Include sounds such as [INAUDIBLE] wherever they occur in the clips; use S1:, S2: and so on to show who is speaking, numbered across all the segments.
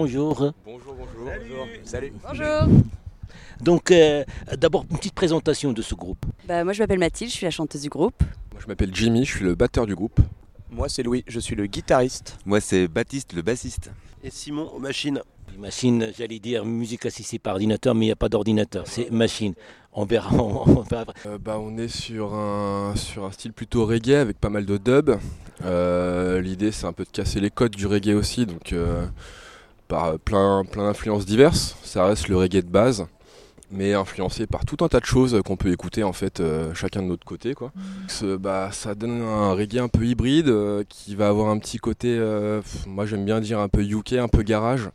S1: bonjour.
S2: Bonjour, bonjour. Salut.
S3: Bonjour.
S1: Donc, euh, d'abord, une petite présentation de ce groupe.
S3: Bah, moi je m'appelle Mathilde, je suis la chanteuse du groupe.
S2: Moi, je m'appelle Jimmy, je suis le batteur du groupe.
S4: Moi c'est Louis, je suis le guitariste.
S5: Moi c'est Baptiste le bassiste.
S6: Et Simon aux machines.
S1: Les machines, j'allais dire musique assistée par ordinateur, mais il n'y a pas d'ordinateur, c'est machine. On verra, on, on verra après.
S2: Euh, bah, on est sur un, sur un style plutôt reggae avec pas mal de dub. Euh, L'idée c'est un peu de casser les codes du reggae aussi, donc euh, par plein, plein d'influences diverses. Ça reste le reggae de base, mais influencé par tout un tas de choses qu'on peut écouter en fait euh, chacun de notre côté. Quoi. Ce- bah, ça donne un reggae un peu hybride euh, qui va avoir un petit côté, euh, moi j'aime bien dire un peu UK, un peu garage.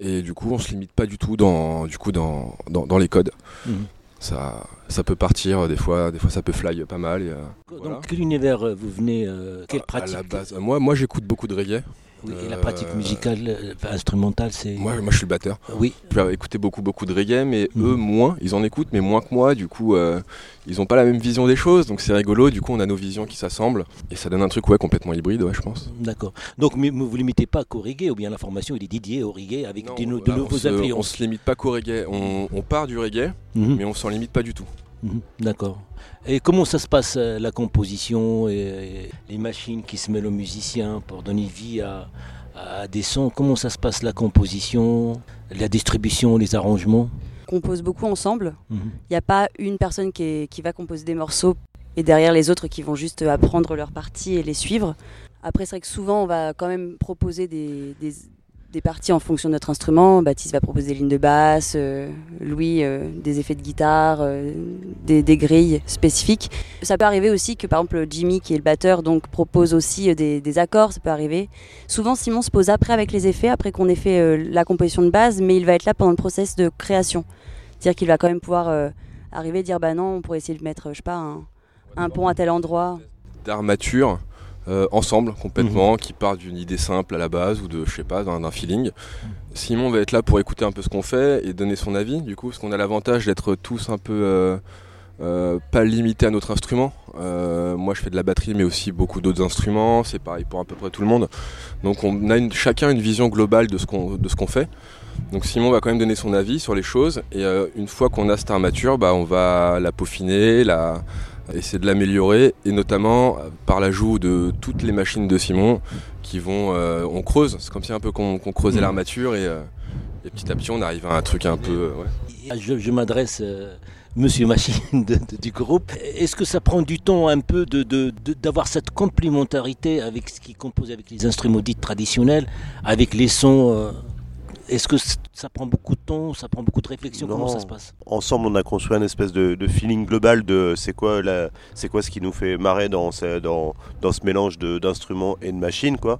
S2: Et du coup on se limite pas du tout dans, du coup, dans, dans, dans les codes.
S1: Mhm.
S2: Ça, ça peut partir euh, des fois, des fois ça peut fly pas mal. et, euh, voilà.
S1: Donc, quel univers euh, vous venez euh, Quelle
S2: À
S1: pratique
S2: la base, euh, moi, moi j'écoute beaucoup de reggae.
S1: Oui, et la
S2: Euh,
S1: pratique musicale, euh, instrumentale, c'est.
S2: Moi, moi je suis le batteur.
S1: Oui,
S2: Je peux écouter beaucoup beaucoup de reggae, mais
S1: Mhm.
S2: eux moins. Ils en écoutent, mais moins que moi. Du coup, euh, ils ont pas la même vision des choses, donc c'est rigolo. Du coup, on a nos visions qui s'assemblent et ça donne un truc ouais complètement hybride, ouais, je pense.
S1: d'accord. Donc, mais vous ne limitez pas qu'au reggae, ou bien la formation il est dédiée au reggae avec
S2: Non,
S1: des no- de
S2: on
S1: nouveaux
S2: se- On
S1: influences.
S2: se limite pas qu'au reggae. On, on part du reggae,
S1: Mhm.
S2: mais on s'en limite pas du tout.
S1: Mhm, D'accord. Et comment ça se passe euh, la composition et, les machines qui se mêlent aux musiciens pour donner vie à, à des sons? Comment ça se passe la composition, la distribution, les arrangements?
S3: On compose beaucoup ensemble.
S1: Mhm.
S3: Il n'y a pas une personne qui, est- qui va composer des morceaux et derrière les autres qui vont juste apprendre leur partie et les suivre. Après, c'est vrai que souvent, on va quand même proposer des, des- des parties en fonction de notre instrument. Baptiste va proposer des lignes de basse, euh, Louis euh, des effets de guitare, euh, des, grilles spécifiques. Ça peut arriver aussi que par exemple Jimmy, qui est le batteur, donc propose aussi des, accords, ça peut arriver. Souvent, Simon se pose après avec les effets, après qu'on ait fait la composition de base, mais il va être là pendant le process de création. C'est-à-dire qu'il va quand même pouvoir arriver et dire bah non, on pourrait essayer de mettre, je sais pas, un, un pont à tel endroit.
S2: D'armature. Euh, ensemble complètement qui part d'une idée simple à la base ou de je sais pas d'un feeling. Simon va être là pour écouter un peu ce qu'on fait et donner son avis du coup parce qu'on a l'avantage d'être tous un peu euh, euh, pas limités à notre instrument. Moi je fais de la batterie mais aussi beaucoup d'autres instruments. C'est pareil pour à peu près tout le monde. Donc on a une- chacun une vision globale de ce qu'on de ce qu'on fait. Donc Simon va quand même donner son avis sur les choses. Et une fois qu'on a cette armature bah on va la peaufiner la essayer de l'améliorer et notamment euh, par l'ajout de toutes les machines de Simon qui vont euh, on creuse c'est comme si un peu qu'on creusait
S1: Mhm.
S2: l'armature et, euh, et petit à petit on arrive à un truc un peu ouais.
S1: Ah, Je, je m'adresse, euh, monsieur Machine de- de- du groupe. Est-ce que ça prend du temps un peu de- d'avoir cette complémentarité avec ce qui compose avec les instruments dits traditionnels, avec les sons euh, Est-ce que ça prend beaucoup de temps Ça prend beaucoup de réflexion? Comment ça se passe?
S6: Ensemble, on a construit un espèce de, de feeling global de c'est quoi, la- c'est quoi ce qui nous fait marrer dans ce, dans, dans ce mélange de- d'instruments et de machines. Quoi.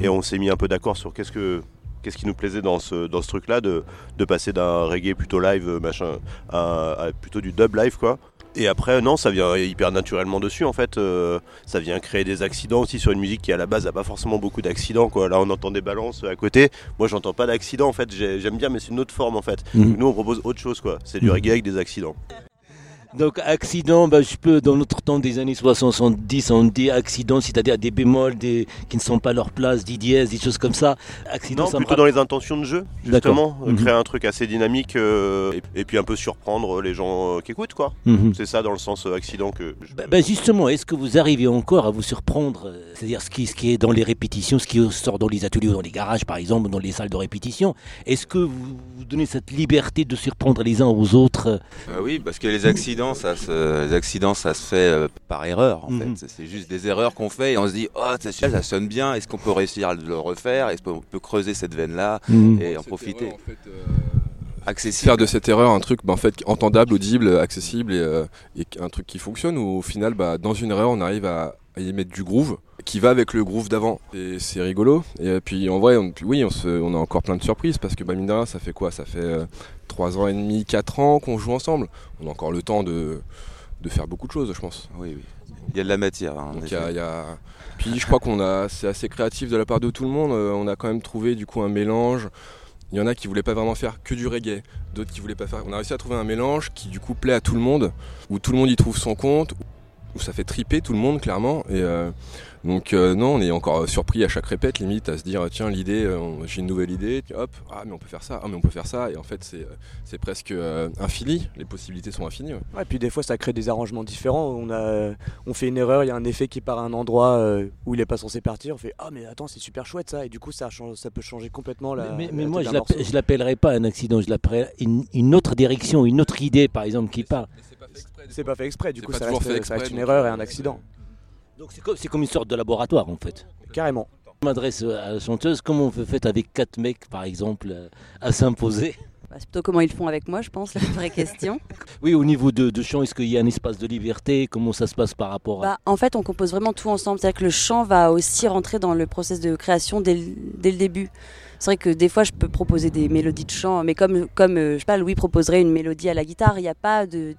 S6: Et on s'est mis un peu d'accord sur qu'est-ce que qu'est-ce qui nous plaisait dans ce, dans ce truc-là, de, de passer d'un reggae plutôt live, machin, à, à plutôt du dub live, quoi. Et après, non, ça vient hyper naturellement dessus, en fait. euh, ça vient créer des accidents aussi sur une musique qui, à la base, n'a pas forcément beaucoup d'accidents, quoi. Là, on entend des balances à côté. Moi, j'entends pas d'accidents, en fait. J'ai- J'aime bien, mais c'est une autre forme, en fait.
S1: Mhm.
S6: Nous, on propose autre chose, quoi. C'est du
S1: Mhm.
S6: reggae avec des accidents.
S1: Donc accident, bah, je peux dans notre temps des années 70, on dit accident, c'est-à-dire des bémols des, qui ne sont pas à leur place, des dièses, des choses comme ça. Accident,
S6: Non,
S1: ça
S6: plutôt dans les intentions de jeu, justement. euh,
S1: Mhm.
S6: Créer un truc assez dynamique euh, et, et puis un peu surprendre les gens euh, qui écoutent, quoi.
S1: Mhm.
S6: C'est ça dans le sens accident que. je-
S1: Bah, bah, justement, est-ce que vous arrivez encore à vous surprendre C'est-à-dire ce qui, ce qui est dans les répétitions, ce qui sort dans les ateliers ou dans les garages, par exemple, ou dans les salles de répétition. Est-ce que vous, vous donnez cette liberté de surprendre les uns aux autres? Euh,
S5: oui, parce que les accidents, ça se, les accidents, ça se fait euh, par erreur en
S1: Mhm.
S5: fait. C'est- juste des erreurs qu'on fait et on se dit oh ça, ça sonne bien. Est-ce qu'on peut réussir à le refaire? Est-ce qu'on peut creuser cette veine là et en profiter?
S2: erreur, en fait, euh,
S5: Accessible.
S2: faire de cette erreur un truc bah, en fait entendable, audible, accessible et, euh, et un truc qui fonctionne où au final bah, dans une erreur on arrive à, à y mettre du groove qui va avec le groove d'avant et c'est rigolo et puis en vrai on, puis oui on, se, on a encore plein de surprises parce que bah, mine de rien ça fait quoi? Ça fait euh, 3 ans et demi 4 ans qu'on joue ensemble on a encore le temps de, de faire beaucoup de choses je pense
S5: Oui, oui. Il y a de la matière. hein,
S2: donc a- y a- Puis je crois qu'on a, c'est assez créatif de la part de tout le monde. Euh, on a quand même trouvé du coup un mélange. Il y en a qui voulaient pas vraiment faire que du reggae, d'autres qui voulaient pas faire. On a réussi à trouver un mélange qui du coup plaît à tout le monde, où tout le monde y trouve son compte, où ça fait triper tout le monde clairement. Et euh, Donc euh, non, on est encore surpris à chaque répète, limite, à se dire tiens l'idée, euh, j'ai une nouvelle idée, puis hop, ah mais on peut faire ça, ah mais on peut faire ça, et en fait c'est euh, c'est presque euh, infini, les possibilités sont infinies. ouais.
S4: Ouais, et puis des fois ça crée des arrangements différents. On, a, on fait une erreur, il y a un effet qui part à un endroit euh, où il est pas censé partir. On fait ah mais attends c'est super chouette ça et du coup ça, change, ça peut changer complètement la.
S1: mais,
S4: la
S1: mais moi, je je l'appellerais pas un accident, je l'appellerais une, une autre direction, une autre idée, par exemple, qui part.
S4: C'est pas fait exprès. Du
S2: C'est
S4: coup
S2: pas
S4: ça reste,
S2: fait
S4: ça
S2: exprès,
S4: reste une
S2: donc,
S4: erreur et un accident.
S1: Donc c'est comme, une sorte de laboratoire, en fait.
S4: Carrément.
S1: Je m'adresse à la chanteuse, comment on faire avec quatre mecs, par exemple, euh, à s'imposer?
S3: Bah, c'est plutôt comment ils font avec moi, je pense, la vraie question. [LAUGHS]
S1: Oui, au niveau de, de chant, est-ce qu'il y a un espace de liberté? Comment ça se passe par rapport à...
S3: Bah, en fait, on compose vraiment tout ensemble. C'est-à-dire que le chant va aussi rentrer dans le process de création dès le, dès le début. C'est vrai que des fois, je peux proposer des mélodies de chant, mais comme, comme euh, je sais pas, Louis proposerait une mélodie à la guitare, il n'y a pas de,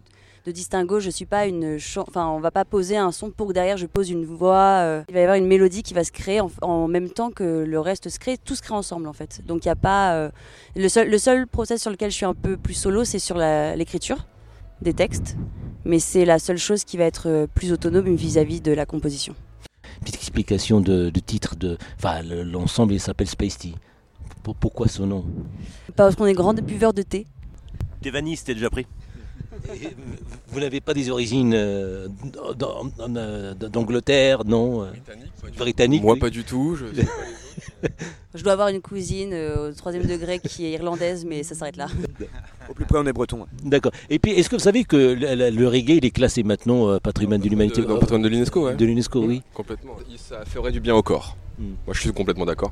S3: de distinguo. Je suis pas une enfin, on va pas poser un son pour que derrière je pose une voix. euh, il va y avoir une mélodie qui va se créer en, en même temps que le reste se crée. Tout se crée ensemble en fait. Donc il y a pas euh, le seul le seul process sur lequel je suis un peu plus solo, c'est sur l'écriture des textes. Mais c'est la seule chose qui va être euh, plus autonome vis-à-vis de la composition.
S1: Petite explication de, de titre de... Enfin, le- l'ensemble, il s'appelle Space Tea. Pour- Pourquoi ce nom?
S3: Parce qu'on est grand buveur de thé.
S6: T'es vanille, c'était déjà pris?
S1: Vous- n'avez pas des origines euh, euh, d'Angleterre, non euh, Britannique
S2: Moi
S1: oui.
S2: pas du tout, je-
S3: Je dois avoir une cousine euh, au troisième degré qui est irlandaise, mais ça s'arrête là.
S4: Au plus près on est breton.
S1: D'accord. Et puis, est-ce que vous savez que le, le- le reggae, il est classé maintenant euh, patrimoine de l'humanité
S2: dans patrimoine de l'UNESCO, ouais.
S1: De l'UNESCO, oui.
S2: Complètement. Ça ferait du bien au corps.
S1: Mm.
S2: Moi je suis complètement d'accord.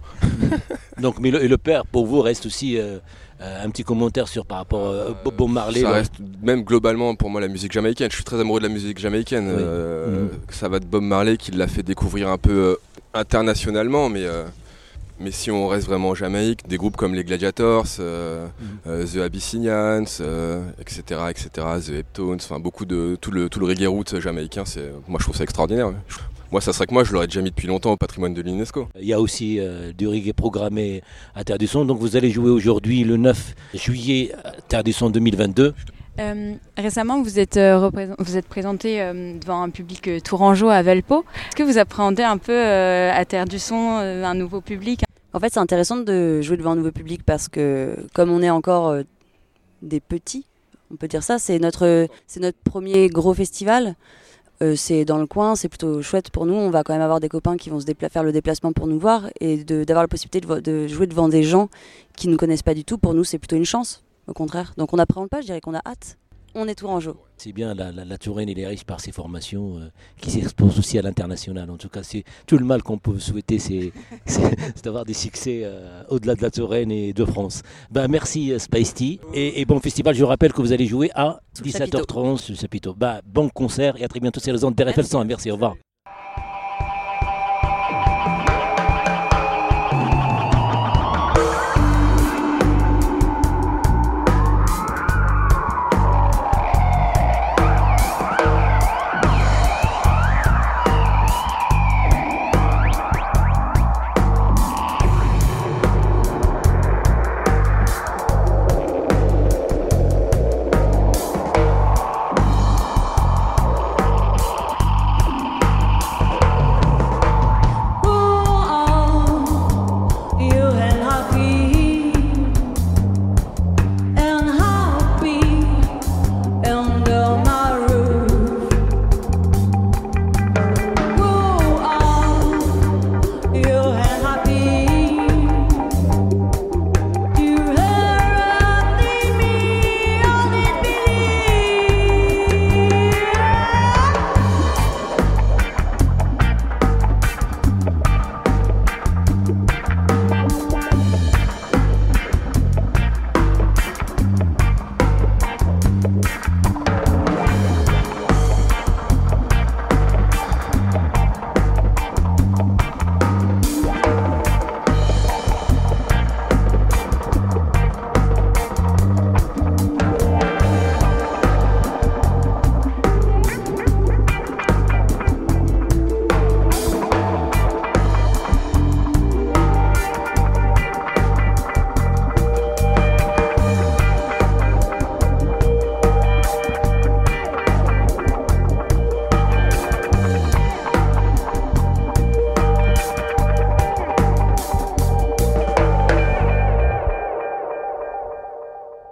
S2: [LAUGHS]
S1: Donc, mais le, et le père, pour vous, reste aussi euh, euh, un petit commentaire sur par rapport à Bob Bob Marley.
S2: Ça reste même globalement pour moi la musique jamaïcaine. Je suis très amoureux de la musique jamaïcaine.
S1: Oui.
S2: Euh,
S1: Mhm.
S2: Ça va de Bob Marley qui l'a fait découvrir un peu euh, internationalement, mais euh, mais si on reste vraiment en Jamaïque, des groupes comme les Gladiators, euh, euh, The Abyssinians, euh, etc., etc., The Heptones, enfin beaucoup de tout le tout le reggae roots jamaïcain. C'est moi je trouve ça extraordinaire. ouais. Moi ça serait que moi je l'aurais déjà mis depuis longtemps au patrimoine de l'UNESCO.
S1: Il y a aussi euh, du reggae programmé à Terre du Son. Donc, vous allez jouer aujourd'hui, le 9 juillet, à Terre du Son 2022.
S7: Euh, récemment, vous êtes, euh, représent- vous êtes présenté euh, devant un public euh, tourangeau à Velpo. Est-ce que vous appréhendez un peu euh, à Terre du Son euh, un nouveau public?
S3: En fait, c'est intéressant de jouer devant un nouveau public parce que, comme on est encore euh, des petits, on peut dire ça, c'est notre, c'est notre premier gros festival. Euh, c'est dans le coin, c'est plutôt chouette pour nous. On va quand même avoir des copains qui vont se faire le déplacement pour nous voir et d'avoir la possibilité de, jouer devant des gens qui ne nous connaissent pas du tout. Pour nous, c'est plutôt une chance, au contraire. Donc on n'appréhende pas, je dirais qu'on a hâte. On est tourangeau.
S1: C'est bien, la, la, la Touraine, elle est riche par ses formations euh, qui s'exposent aussi à l'international. En tout cas, c'est tout le mal qu'on peut souhaiter, c'est [LAUGHS] d'avoir des succès euh, au-delà de la Touraine et de France. Ben, merci euh, Spice Tea. Et, et bon festival, je rappelle que vous allez jouer à
S3: Sous le chapiteau.
S1: 17h30 sur le chapiteau. Ben, bon concert et à très bientôt sur les ondes d'RFL 100. Merci, au revoir.